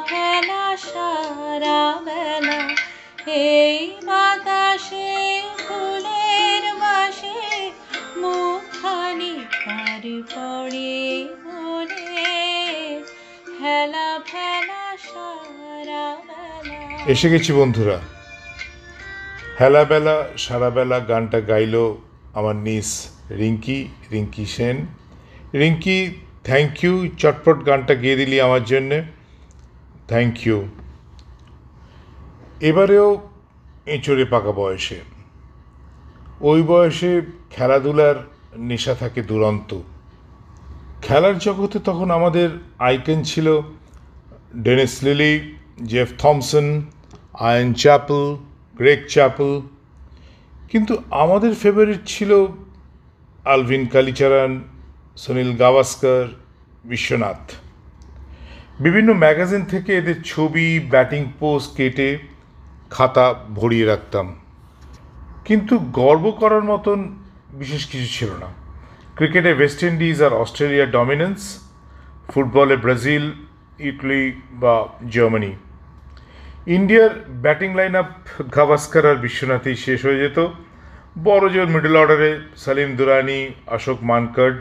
হেলা ফেলা সারা বেলা এই বাতাসে ফুলের বাসে মুখানি কার পড়ে মনে। হেলা ফেলা, সারা বেলা এসে গেছি বন্ধুরা। হেলাবেলা সারাবেলা গানটা গাইলো আমার niece Rinki Rinki Sen. Rinki thank you চটপট গানটা গেয়ে দিলি আমার জন্যে। থ্যাংক ইউ এবারেও এঁচড়ে পাকা বয়সে। ওই বয়সে খেলাধুলার নেশা থাকে দুরন্ত। খেলার জগতে তখন আমাদের আইকন ছিল Dennis Lillee, Jeff Thomson, Ian Chappell, Greg Chappell. কিন্তু আমাদের ফেভারিট ছিল আলভিন কালিচারান, সুনীল গাভাস্কর, বিশ্বনাথ। বিভিন্ন ম্যাগাজিন থেকে এদের ছবি, ব্যাটিং পোস্ট কেটে খাতা ভরিয়ে রাখতাম। কিন্তু গর্ব করার মতন বিশেষ কিছু ছিল না। ক্রিকেটে ওয়েস্ট ইন্ডিজ আর অস্ট্রেলিয়ার ডমিনেন্স ফুটবলে ব্রাজিল ইটালি বা জার্মানি ইন্ডিয়ার ব্যাটিং লাইন আপ গাভাস্কার আর বিশ্বনাথই শেষ হয়ে যেত। বড় জোর মিডল অর্ডারে সালিম দুরানি অশোক মানকড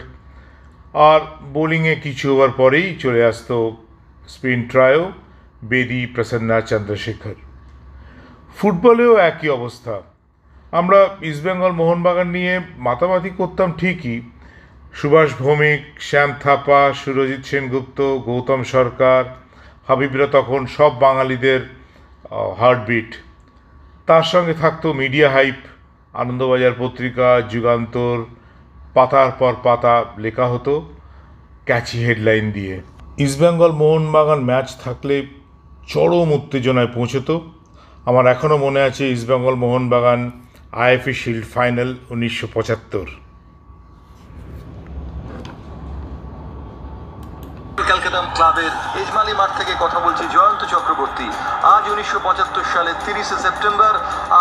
আর বোলিংয়ে কিছু ওভার পরেই চলে আসতো স্পিন ট্রায়ো, বেদি প্রসন্না চন্দ্রশেখর। ফুটবলেও একই অবস্থা। আমরা ইস্টবেঙ্গল মোহনবাগান নিয়ে মাতামাতি করতাম ঠিকই। সুভাষ ভৌমিক, শ্যাম থাপা, সুরজিৎ সেনগুপ্ত, গৌতম সরকার, হাবিবরা তখন সব বাঙালিদের হার্টবিট তার সঙ্গে থাকতো মিডিয়া হাইপ, আনন্দবাজার পত্রিকা, যুগান্তর, পাতার পর পাতা লেখা হতো, ক্যাচি হেডলাইন দিয়ে। ইস্টবেঙ্গল মোহনবাগান ম্যাচ থাকলে চরম উত্তেজনায় পৌঁছত। আমার এখনও মনে আছে East Bengal Mohun Bagan IFA shield final উনিশশো পঁচাত্তর। ক্লাবে ইজমালি মাঠ থেকে কথা বলছি জয়ন্ত চক্রবর্তী। আজ উনিশশো সালে তিরিশে সেপ্টেম্বর,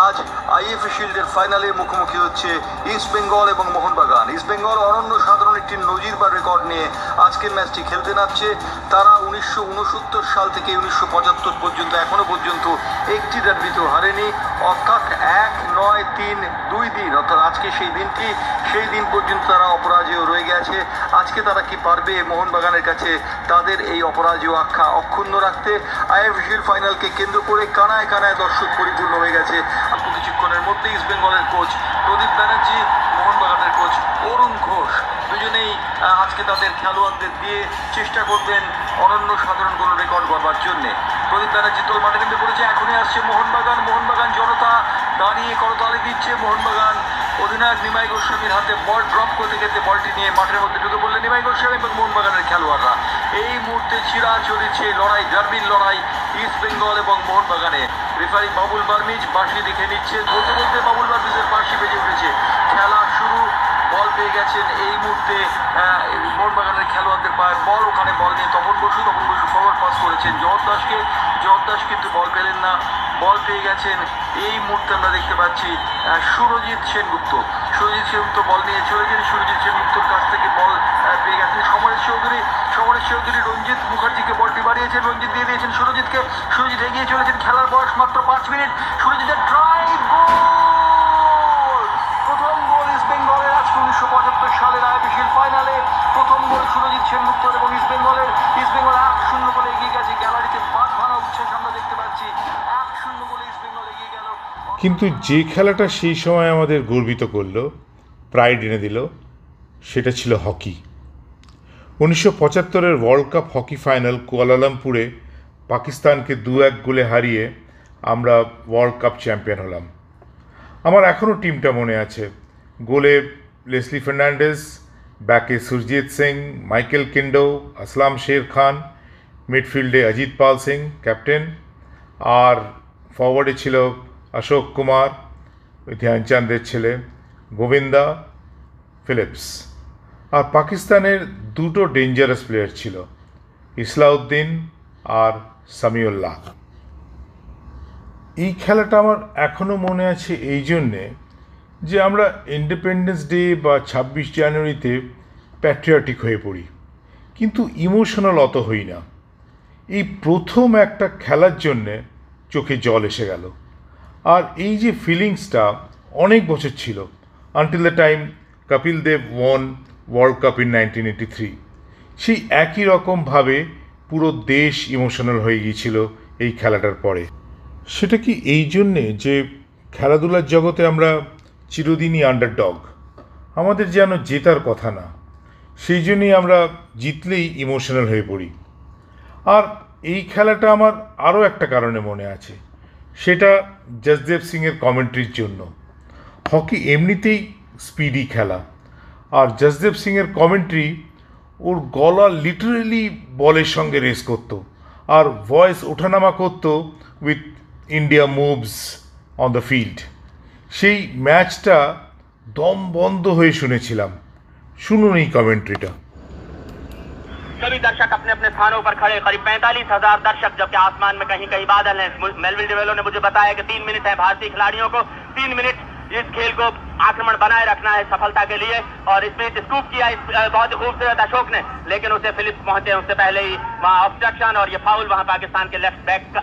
আজ আইএফএ শিল্ডের ফাইনালে মুখোমুখি হচ্ছে ইস্ট বেঙ্গল এবং মোহনবাগান। ইস্ট বেঙ্গল অনন্য সাধারণ একটি নজির বা রেকর্ড নিয়ে আজকের ম্যাচটি খেলতে নামছে। তারা উনিশশো উনসত্তর সাল থেকে উনিশশো পঁচাত্তর পর্যন্ত, এখনও পর্যন্ত একটি ডার্বিতেও হারেনি, অর্থাৎ এক, নয়, তিন, দুই দিন, অর্থাৎ আজকে সেই দিনটি, সেই দিন পর্যন্ত তারা অপরাজেয় রয়ে গেছে। আজকে তারা কি পারবে? মোহনবাগানের কাছে তাদের এই অপরাজেয় আখ্যা অক্ষুণ্ণ রাখতে আইএফএল ফাইনালকে কেন্দ্র করে কানায় কানায় দর্শক পরিপূর্ণ হয়ে গেছে। কিছুক্ষণের মধ্যে ইস্ট বেঙ্গলের কোচ প্রদীপ ব্যানার্জি, মোহনবাগানের কোচ অরুণ ঘোষ, দুজনেই আজকে তাদের খেলোয়াড়দের দিয়ে চেষ্টা করবেন অনন্য সাধারণ কোনো রেকর্ড গড়বার জন্যে। প্রদীপ ব্যানার্জি তোল মাঠে কিন্তু করেছে, এখনই আসছে মোহনবাগান। মোহনবাগান জনতা দাঁড়িয়ে করতালি দিচ্ছে। মোহনবাগান অধিনায়ক নিমাই গোস্বামীর হাতে বল ড্রপ করতে গেতে বলটি নিয়ে মাঠের মধ্যে ঢুকে পড়লেন নিমাই গোস্বামী এবং মোহনবাগানের খেলোয়াড়রা। এই মুহূর্তে চিরা চলেছে লড়াই ডার্বিন লড়াই, ইস্ট বেঙ্গল এবং মোহনবাগানে। রেফারি বাবুল বার্মিজ বাঁশি দেখে নিচ্ছে। বলতে বলতে বাবুল বার্মিজের বাঁশি বেজে উঠেছে। খেলা শুরু, বল পেয়ে গেছেন এই মুহূর্তে খেলোয়াড়দের বল, ওখানে বল নিয়ে তপন বসু তপন বসু ফরওয়ার্ড পাস করেছেন। জগৎ দাসকে, জগৎ দাস কিন্তু বল পেলেন না। বল পেয়ে গেছেন। এই মুহূর্তে আমরা দেখতে পাচ্ছি সুরজিৎ সেনগুপ্ত। সুরজিৎ সেনগুপ্ত বল নিয়ে চলেছেন সুরজিৎ সেনগুপ্তর কাছ থেকে বল পেয়ে গেছেন সমরেশ চৌধুরী। সমরেশ চৌধুরী রঞ্জিত মুখার্জিকে বলটি বাড়িয়েছেন। রঞ্জিত দিয়ে দিয়েছেন সুরজিৎকে। সুরজিৎ এগিয়ে চলেছেন খেলার বয়স মাত্র পাঁচ মিনিট। সুরজিতের ড্রাইভ গোল কিন্তু যে খেলাটা সেই সময় আমাদের গর্বিত করল প্রাইড এনে দিল, সেটা ছিল হকি উনিশশো পঁচাত্তরের ওয়ার্ল্ড কাপ হকি ফাইনাল কুয়ালালামপুরে পাকিস্তানকে দু এক গোলে হারিয়ে আমরা ওয়ার্ল্ড কাপ চ্যাম্পিয়ন হলাম। আমার এখনও টিমটা মনে আছে। গোলে লেসলি ফার্নান্ডেস ব্যাকে সুরজিৎ সিং, মাইকেল কিন্ডো, আসলাম শের খান, মিডফিল্ডে অজিত পাল সিং, ক্যাপ্টেন, আর ফরওয়ার্ডে ছিল অশোক কুমার ওই ধ্যানচাঁদের ছেলে, গোবিন্দা ফিলিপস। আর পাকিস্তানের দুটো ডেঞ্জারাস প্লেয়ার ছিল, ইসলাউদ্দিন আর সামিউল্লাহ। এই খেলাটা আমার এখনও মনে আছে এই জন্যে যে আমরা ইন্ডিপেন্ডেন্স ডে বা ছাব্বিশ জানুয়ারিতে প্যাট্রিয়টিক হয়ে পড়ি, কিন্তু ইমোশনাল অত হই না। এই প্রথম একটা খেলার জন্যে চোখে জল এসে গেল। আর এই যে ফিলিংসটা অনেক বছর ছিল until the time Kapil Dev won world cup in nineteen eighty three সেই একই রকমভাবে পুরো দেশ ইমোশনাল হয়ে গিয়েছিল এই খেলাটার পরে। সেটা কি এই জন্যে যে খেলাধুলার জগতে আমরা চিরদিনই আন্ডারডগ আমাদের যেন জেতার কথা না, সেই জন্যই আমরা জিতলেই ইমোশনাল হয়ে পড়ি। আর এই খেলাটা আমার আরও একটা কারণে মনে আছে। সেটা জসদেব সিংয়ের কমেন্ট্রির জন্য। হকি এমনিতেই স্পিডি খেলা। আর জসদেব সিংয়ের কমেন্ট্রি ওর গলা লিটারেলি বলের সঙ্গে রেস করতো। আর ভয়েস ওঠানামা করতো with India moves on the field সেই ম্যাচটা দম বন্ধ হয়ে শুনেছিলাম। শুনুন এই কমেন্ট্রিটা سبھی درشک اپنے اپنے تھانوں پر کھڑے، قریب پینتالیس ہزار درشک، جبکہ آسمان میں کہیں کہیں بادل ہیں۔ میلویل ڈیویلو نے مجھے بتایا کہ تین منٹ ہیں بھارتی کھلاڑیوں کو۔ تین منٹ اس کھیل کو آکرمن بنائے رکھنا ہے سفلتا کے لیے۔ اور اس میں سکوپ کیا بہت خوبصورت اشوک نے۔ لیکن اسے فلپ پہنچے اس سے پہلے ہی وہاں آبسٹرکشن اور یہ فاؤل وہاں پاکستان کے لیفٹ بیک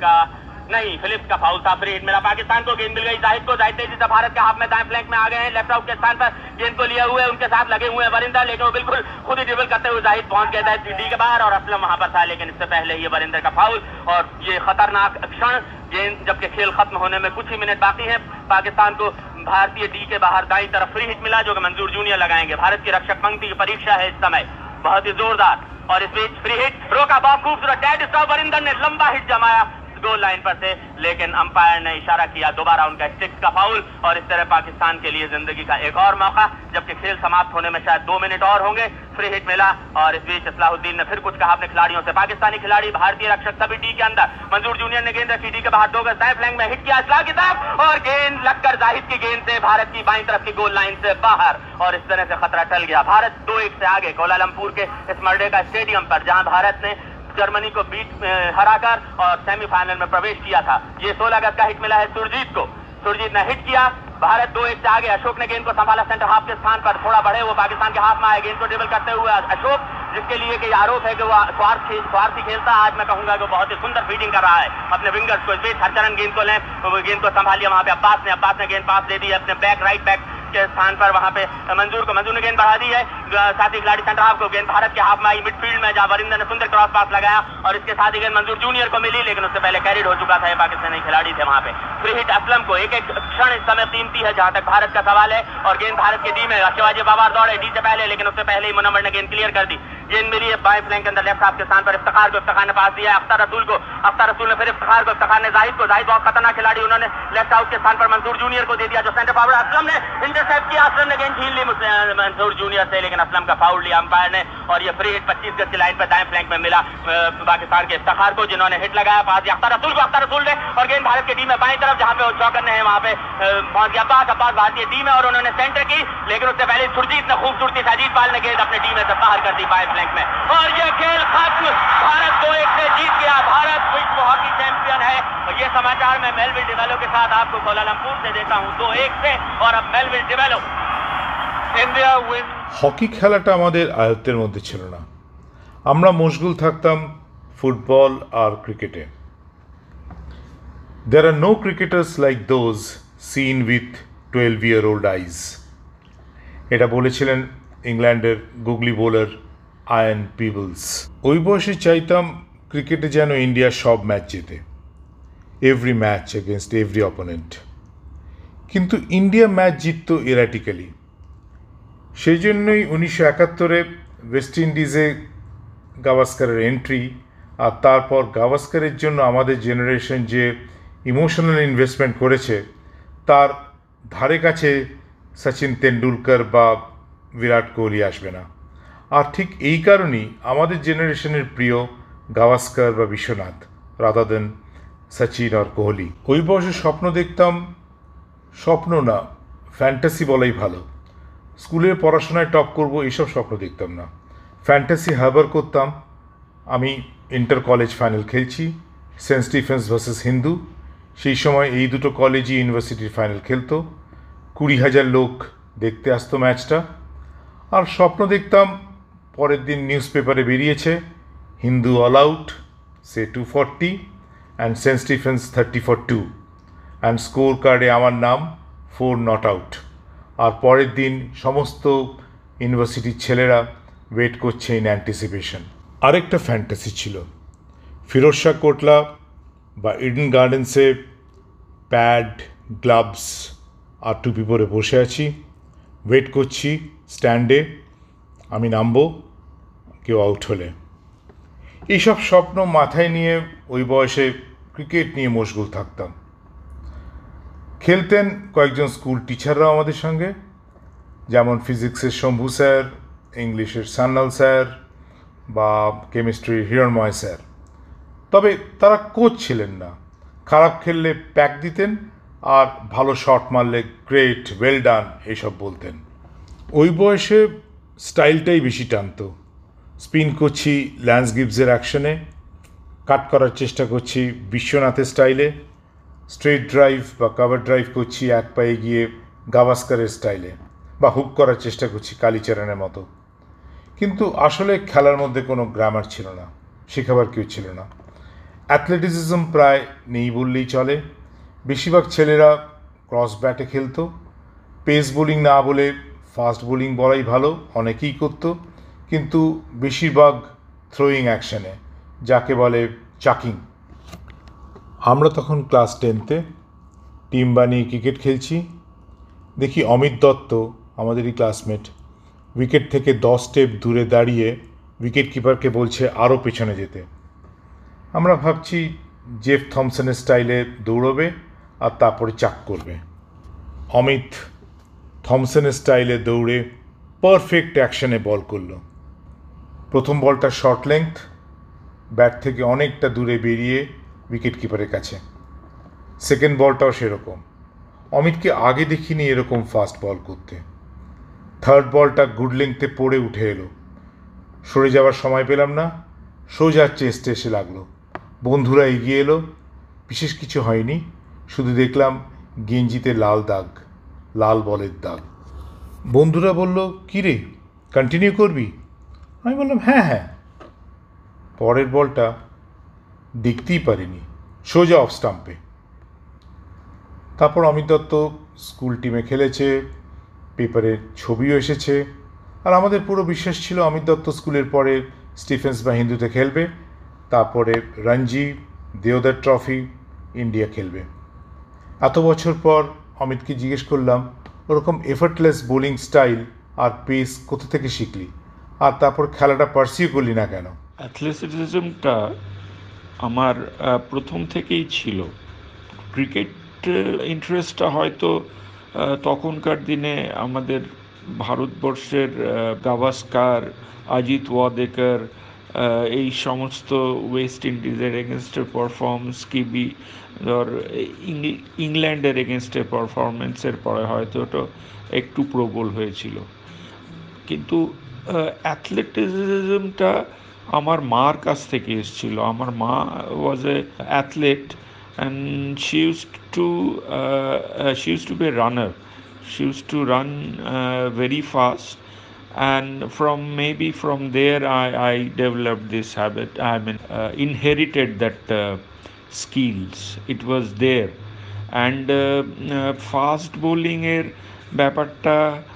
کا نہیں، فلپس کا فاؤل تھا فری ہٹ ملا پاکستان کو گیند مل گئی، زاہد کو زاہد تیزی سے بھارت کے ہاف میں دائیں فلینک میں آ گئے ہیں، لیفٹ آؤٹ کے ساتھ پر گیند کو لیا ہوئے، ان کے ساتھ لگے ہوئے ہیں ورندہ، لیکن وہ بالکل خود ہی ڈیبل کرتے ہوئے زاہد پہنچ گئے تھے ڈی کے باہر اور اسلم وہاں پر تھا، لیکن اس سے پہلے یہ ورندر کا فاؤل اور یہ خطرناک اکشن گیند، جبکہ کھیل ختم ہونے میں کچھ ہی منٹ باقی ہے پاکستان کو بھارتی ڈی کے باہر دائیں طرف فری ہٹ ملا، جو کہ منظور جونیئر لگائیں گے، بھارت کی رکشک پنکتی کی پریشا ہے اس سمے، بہت ہی زوردار اور اس بیچ فری ہٹ، روکا باپ خوبصورت ڈیڈ اسٹاپ ورندر نے لمبا ہٹ جمایا گول لائن پر تھے، لیکن امپائر نے اشارہ کیا دوبارہ ان کا اسٹک کا فاؤل اور اس طرح پاکستان کے لیے زندگی کا ایک اور موقع، جبکہ کھیل سماپت ہونے میں شاید دو منٹ اور ہوں گے۔ فری ہٹ ملا اور اس بیچ اصلاح الدین نے پھر کچھ کہا اپنے کھلاڑیوں سے۔ پاکستانی کھلاڑی، بھارتی رکشک سبھی ڈی کے اندر۔ منظور جونیئر نے گیند رکھی ڈی کے باہر دو گز دائیں فلینگ میں ہٹ کیا۔ اصلاح کی طرف اور گیند لگ کر زاہد کی گیند سے بھارت کی بائیں طرف کی گول لائن سے باہر۔ اور اس طرح سے خطرہ ٹل گیا۔ بھارت دو ایک سے آگے کولا لمپور کے اس مرڈے کا اسٹیڈیم پر، جہاں بھارت نے جرمنی کو بیٹ ہرا کر اور سیمی فائنل میں پرویش کیا تھا۔ یہ سولہ اگست کا ہٹ ملا ہے سرجیت کو۔ سرجیت نے ہٹ کیا۔ بھارت دو ایک سے آگے۔ اشوک نے گیند کو سنبھالا سینٹر ہاف کے ساتھ پر۔ تھوڑا بڑھے وہ پاکستان کے ہاتھ میں آئے۔ گیند کو ڈبل کرتے ہوئے اشوک، جس کے لیے کہ آروپ ہے کہ وہ سوارتھی سوارتھی کھیلتا، آج میں کہوں گا کہ بہت ہی سندر فیڈنگ کر رہا ہے۔ اپنے ونگرز کو اس بیچ ہر چرن گیند کو لیں۔ گیند کو سنبھالیا وہاں پہ عباس نے عباس نے گیند پاس دے دی، اپنے بیک رائٹ بیک کے استھان پر وہاں پہ منظور کو منظور نے گیند بڑھا دی ہے۔ ساتھی کھلاڑی سینٹر ہاف کو گیند بھارت کے ہاف میں آئی مڈ فیلڈ میں، جہاں ورندر نے سندر کراس پاس لگایا اور اس کے ساتھ ہی گیند منظور جونیئر کو ملی، لیکن اس سے پہلے کیریڈ ہو چکا تھا یہ پاکستانی کھلاڑی تھے وہاں پہ۔ فری ہٹ اسلم کو ایک ایک کھڑ اس سمے قیمتی ہے جہاں تک بھارت کا سوال ہے اور گیند بھارت کے ڈی میں شیواجی بابار دوڑے، ڈی سے پہلے، لیکن اس سے پہلے ہی منمر نے گیند کلیئر کر دی۔ یہ میری بائیں فلنگ کے اندر لیفٹ ہاتھ کے سان پر افتخار کو افتخار نے پاس دیا اختر رسول کو اختر رسول نے پھر افتخار کو، افتخار نے زاہد کو، زاہد بہت خطرناک کھلاڑی انہوں نے لیفٹ آؤٹ کے سان پر منصور جونیئر کو دے دیا جو سینٹر فارورڈ اسلم نے انٹرسپٹ کیا، اسلم نے گیند چھین لی منصور جونیئر سے لیکن اسلم کا فاؤل لیا امپائر نے اور یہ فری ہٹ پچیس گز کی لائن پر دائیں فلینک میں ملا پاکستان کے افتخار کو جنہوں نے ہٹ لگایا، پاس دیا اختر رسول کو، اختر رسول نے اور گیند بھارت کی ٹیم ہے بائیں طرف جہاں پہ وہ چوکر نے ہیں، وہاں پہ پہنچ گیا عباس عباس بھارتی ٹیم ہے اور انہوں نے سینٹر کی، لیکن اس سے پہلے سرجیت نے خوبصورتی ساجید پال نے گیند اپنے ٹیم میں سے باہر کر دی پائے بلینک میں۔ اور یہ کھیل ختم بھارت دو ایک سے جیت گیا۔ بھارت وشو ہاکی چیمپئن ہے۔ اور یہ سماچار میں میلویل ڈیویلو کے ساتھ آپ کو کولالمپور سے دیتا ہوں۔ دو ایک سے۔ اور اب میلویل ڈیویلو۔ انڈیا ون۔ হকি খেলাটা আমাদের আয়ত্তের মধ্যে ছিল না আমরা মশগুল থাকতাম ফুটবল আর ক্রিকেটে there are no cricketers like those seen with twelve year old eyes এটা বলেছিলেন আয়ন পিবলস ওই বয়সে চাইতাম ক্রিকেটে যেন ইন্ডিয়া সব ম্যাচ জেতে। Every match against every opponent কিন্তু ইন্ডিয়া ম্যাচ জিতত এরাটিক্যালি সেই জন্যই উনিশশো একাত্তরে ওয়েস্ট ইন্ডিজে গাভাস্কারের এন্ট্রি আর তারপর গাভাস্কারের জন্য আমাদের জেনারেশন যে ইমোশনাল ইনভেস্টমেন্ট করেছে, তার ধারে কাছে সচিন তেন্ডুলকর বা বিরাট কোহলি আসবে না। আর ঠিক এই কারণেই আমাদের জেনারেশনের প্রিয় গাভাস্কার বা বিশ্বনাথ রাদা দেন সচিন আর কোহলি। ওই বয়সে স্বপ্ন দেখতাম? স্বপ্ন না ফ্যান্টাসি বলাই ভালো। স্কুলে পড়াশোনায় টপ করব এইসব স্বপ্ন দেখতাম না। ফ্যান্টাসি হারবার করতাম। আমি ইন্টার কলেজ ফাইনাল খেলছি সেন্ট স্টিফেন্স ভার্সেস হিন্দু সেই সময় এই দুটো কলেজই ইউনিভার্সিটির ফাইনাল খেলতো। কুড়ি হাজার লোক দেখতে আসতো ম্যাচটা আর স্বপ্ন দেখতাম পরের দিন নিউজ পেপারে বেরিয়েছে Hindu all out say two forty and saint Stephen's thirty for two and score কার্ডে আমার নাম ফোর নট আউট আর পরের দিন সমস্ত ইউনিভার্সিটির ছেলেরা ওয়েট করছে ইন অ্যান্টিসিপেশন আরেকটা ফ্যান্টাসি ছিল। ফিরোজ শাহ কোটলা বা ইডেন গার্ডেন্সে প্যাড গ্লাভস আর টুপি পরে বসে আছি। ওয়েট করছি স্ট্যান্ডে আমি নামবো। কেউ আউট হলে। এইসব স্বপ্ন মাথায় নিয়ে ওই বয়সে ক্রিকেট নিয়ে মশগুল থাকতাম। খেলতেন কয়েকজন স্কুল টিচাররাও আমাদের সঙ্গে, যেমন ফিজিক্সের শম্ভু স্যার ইংলিশের সান্নাল স্যার বা কেমিস্ট্রির হিরণময় স্যার। তবে তারা কোচ ছিলেন না। খারাপ খেললে প্যাক দিতেন আর ভালো শট মারলে গ্রেট ওয়েল ডান এইসব বলতেন। ওই বয়সে স্টাইলটাই বেশি টানতো। স্পিন করছি ল্যান্স গিবসের অ্যাকশনে, কাট করার চেষ্টা করছি বিশ্বনাথের স্টাইলে, স্ট্রেট ড্রাইভ বা কাভার ড্রাইভ করছি এক পায়ে গিয়ে গাভাস্কারের স্টাইলে, বা হুক করার চেষ্টা করছি কালীচরণের মতো। কিন্তু আসলে খেলার মধ্যে কোনো গ্রামার ছিল না, শেখাবার কেউ ছিল না। অ্যাথলেটিসিজম প্রায় নেই বললেই চলে। বেশিরভাগ ছেলেরা ক্রস ব্যাটে খেলতো। পেস বোলিং না বলে ফাস্ট বোলিং বলাই ভালো, অনেকেই করতো। কিন্তু বেশিরভাগ থ্রোয়িং অ্যাকশানে যাকে বলে চাকিং আমরা তখন ক্লাস টেনতে টিম বানিয়ে ক্রিকেট খেলছি। দেখি অমিত দত্ত, আমাদেরই ক্লাসমেট উইকেট থেকে দশ স্টেপ দূরে দাঁড়িয়ে উইকেট কিপারকে বলছে আরও পেছনে যেতে। আমরা ভাবছি জেফ থমসনের স্টাইলে দৌড়বে আর তারপরে চাক করবে। অমিত থমসনের স্টাইলে দৌড়ে পারফেক্ট অ্যাকশনে বল করল। প্রথম বলটা শর্ট লেংথ ব্যাট থেকে অনেকটা দূরে বেরিয়ে উইকেট কিপারের কাছে। সেকেন্ড বলটাও সেরকম। অমিতকে আগে দেখিনি এরকম ফাস্ট বল করতে। থার্ড বলটা গুড লেংথে পড়ে উঠে এলো। সরে যাওয়ার সময় পেলাম না, সোজা চেস্টে এসে লাগল। বন্ধুরা এগিয়ে এলো। বিশেষ কিছু হয়নি, শুধু দেখলাম গেঞ্জিতে লাল দাগ, লাল বলের দাগ। বন্ধুরা বলল কী রে কন্টিনিউ করবি? আমি বললাম হ্যাঁ হ্যাঁ। পরের বলটা দেখতেই পারিনি। সোজা অফ স্টাম্পে তারপর অমিত দত্ত স্কুল টিমে খেলেছে পেপারে ছবিও এসেছে। আর আমাদের পুরো বিশ্বাস ছিল অমিত দত্ত স্কুলের পরে স্টিফেন্স বা হিন্দুতে খেলবে। তারপরে রঞ্জি, দেওদার ট্রফি ইন্ডিয়া খেলবে। এত বছর পর অমিতকে জিজ্ঞেস করলাম, ওরকম এফার্টলেস বোলিং স্টাইল আর পেস কোথা থেকে শিখলি? আর তারপর খেলাটা পার্সিউ করলি না কেন? অ্যাথলেটিসিজমটা আমার প্রথম থেকেই ছিল। ক্রিকেট ইন্টারেস্টটা হয়তো তখনকার দিনে আমাদের ভারতবর্ষের গাভাস্কার, অজিত ওয়াদেকার এই সমস্ত ওয়েস্ট ইন্ডিজের এগেনস্টে পারফর্মেন্স কিবি, ধর ইংল্যান্ডের এগেনস্টে পারফরমেন্সের পরে হয়তো ওটা একটু প্রবল হয়েছিল। কিন্তু অ্যাথলেটিজমটা আমার মার কাছ থেকে এসেছিল আমার মা was a athlete and she use to she use to be runner she use to run very fast and from maybe from there I, I developed this habit i mean uh, inherited that uh, skills it was there and uh, uh, fast bowling এর ব্যাপারটা uh,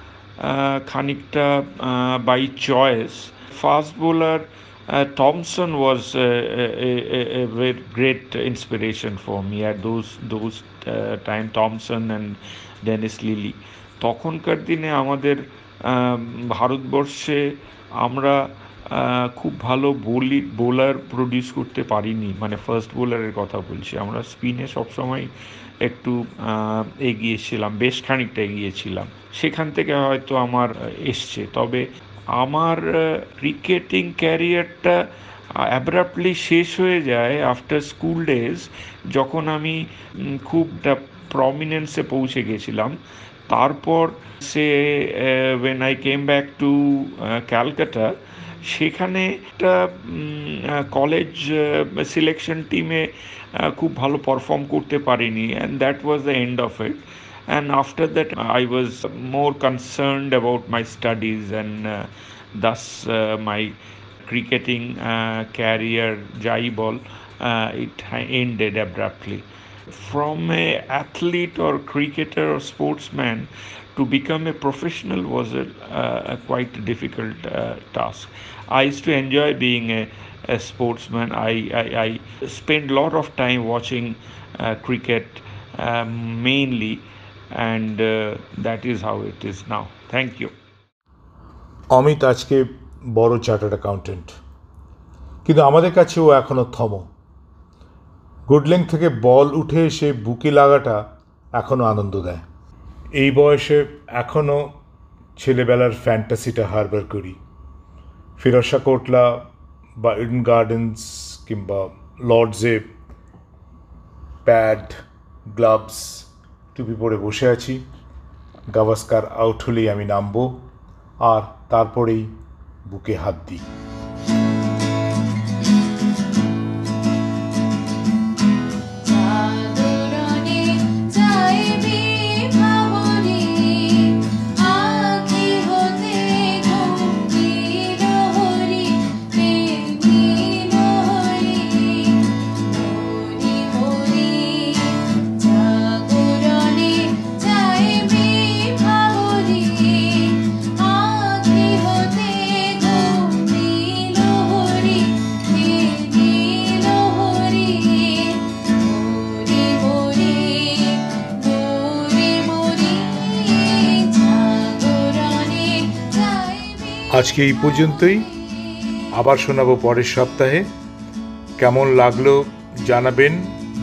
খানিকটা by choice fast bowler Thompson was uh, a, a, a very great inspiration for me and Dennis Lilly তখনকার দিনে আমাদের ভারতবর্ষে আমরা খুব ভালো বোলি বোলার প্রডিউস করতে পারিনি। মানে ফার্স্ট বোলারের কথা বলছি। আমরা স্পিনে সবসময় একটু এগিয়েছিলাম বেশ খানিকটা এগিয়েছিলাম সেখান থেকে হয়তো আমার এসছে। তবে আমার ক্রিকেটিং ক্যারিয়ারটা অ্যাব্রাপ্টলি শেষ হয়ে যায় আফটার স্কুল ডেজ যখন আমি খুব প্রমিনেন্সে পৌঁছে গেছিলাম। তারপর সে when I came back to Calcutta সেখানে একটা কলেজ সিলেকশন টিমে খুব ভালো পারফর্ম করতে পারিনি and that was the end of it and after that i was more concerned about my studies and uh, thus uh, my cricketing uh, career jai ball uh, it ha- ended abruptly from a athlete or cricketer or sportsman to become a professional was a, uh, a quite difficult uh, task i used to enjoy being a, a sportsman. I i, I spent a lot of time watching uh, cricket um, mainly and uh, that is how it is now. Thank you. Amit আজকে বড় chartered accountant. কিন্তু আমাদের কাছে ও এখনও থম। গুডলেং থেকে বল উঠে এসে বুকে লাগাটা এখনও আনন্দ দেয়। এই বয়সে এখনও ছেলেবেলার ফ্যান্টাসিটা হারবার করি। ফিরোজা কোটলা বা ইডেন গার্ডেন্স কিংবা লর্ডসে প্যাড গ্লাভস টুপি পরে বসে আছি। গাভাস্কার আউট হলেই আমি নামবো। আর তারপরেই বুকে হাত দিই। আজকে এই পর্যন্তই। আবার শোনাবো পরের সপ্তাহে। কেমন লাগল জানাবেন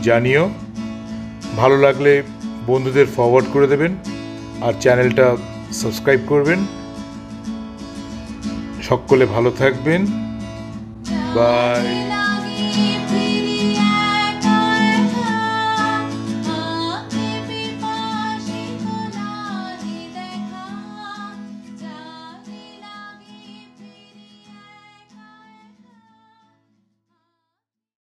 জানিও। ভালো লাগলে বন্ধুদের ফরওয়ার্ড করে দেবেন আর চ্যানেলটা সাবস্ক্রাইব করবেন। সকলে ভালো থাকবেন। বাই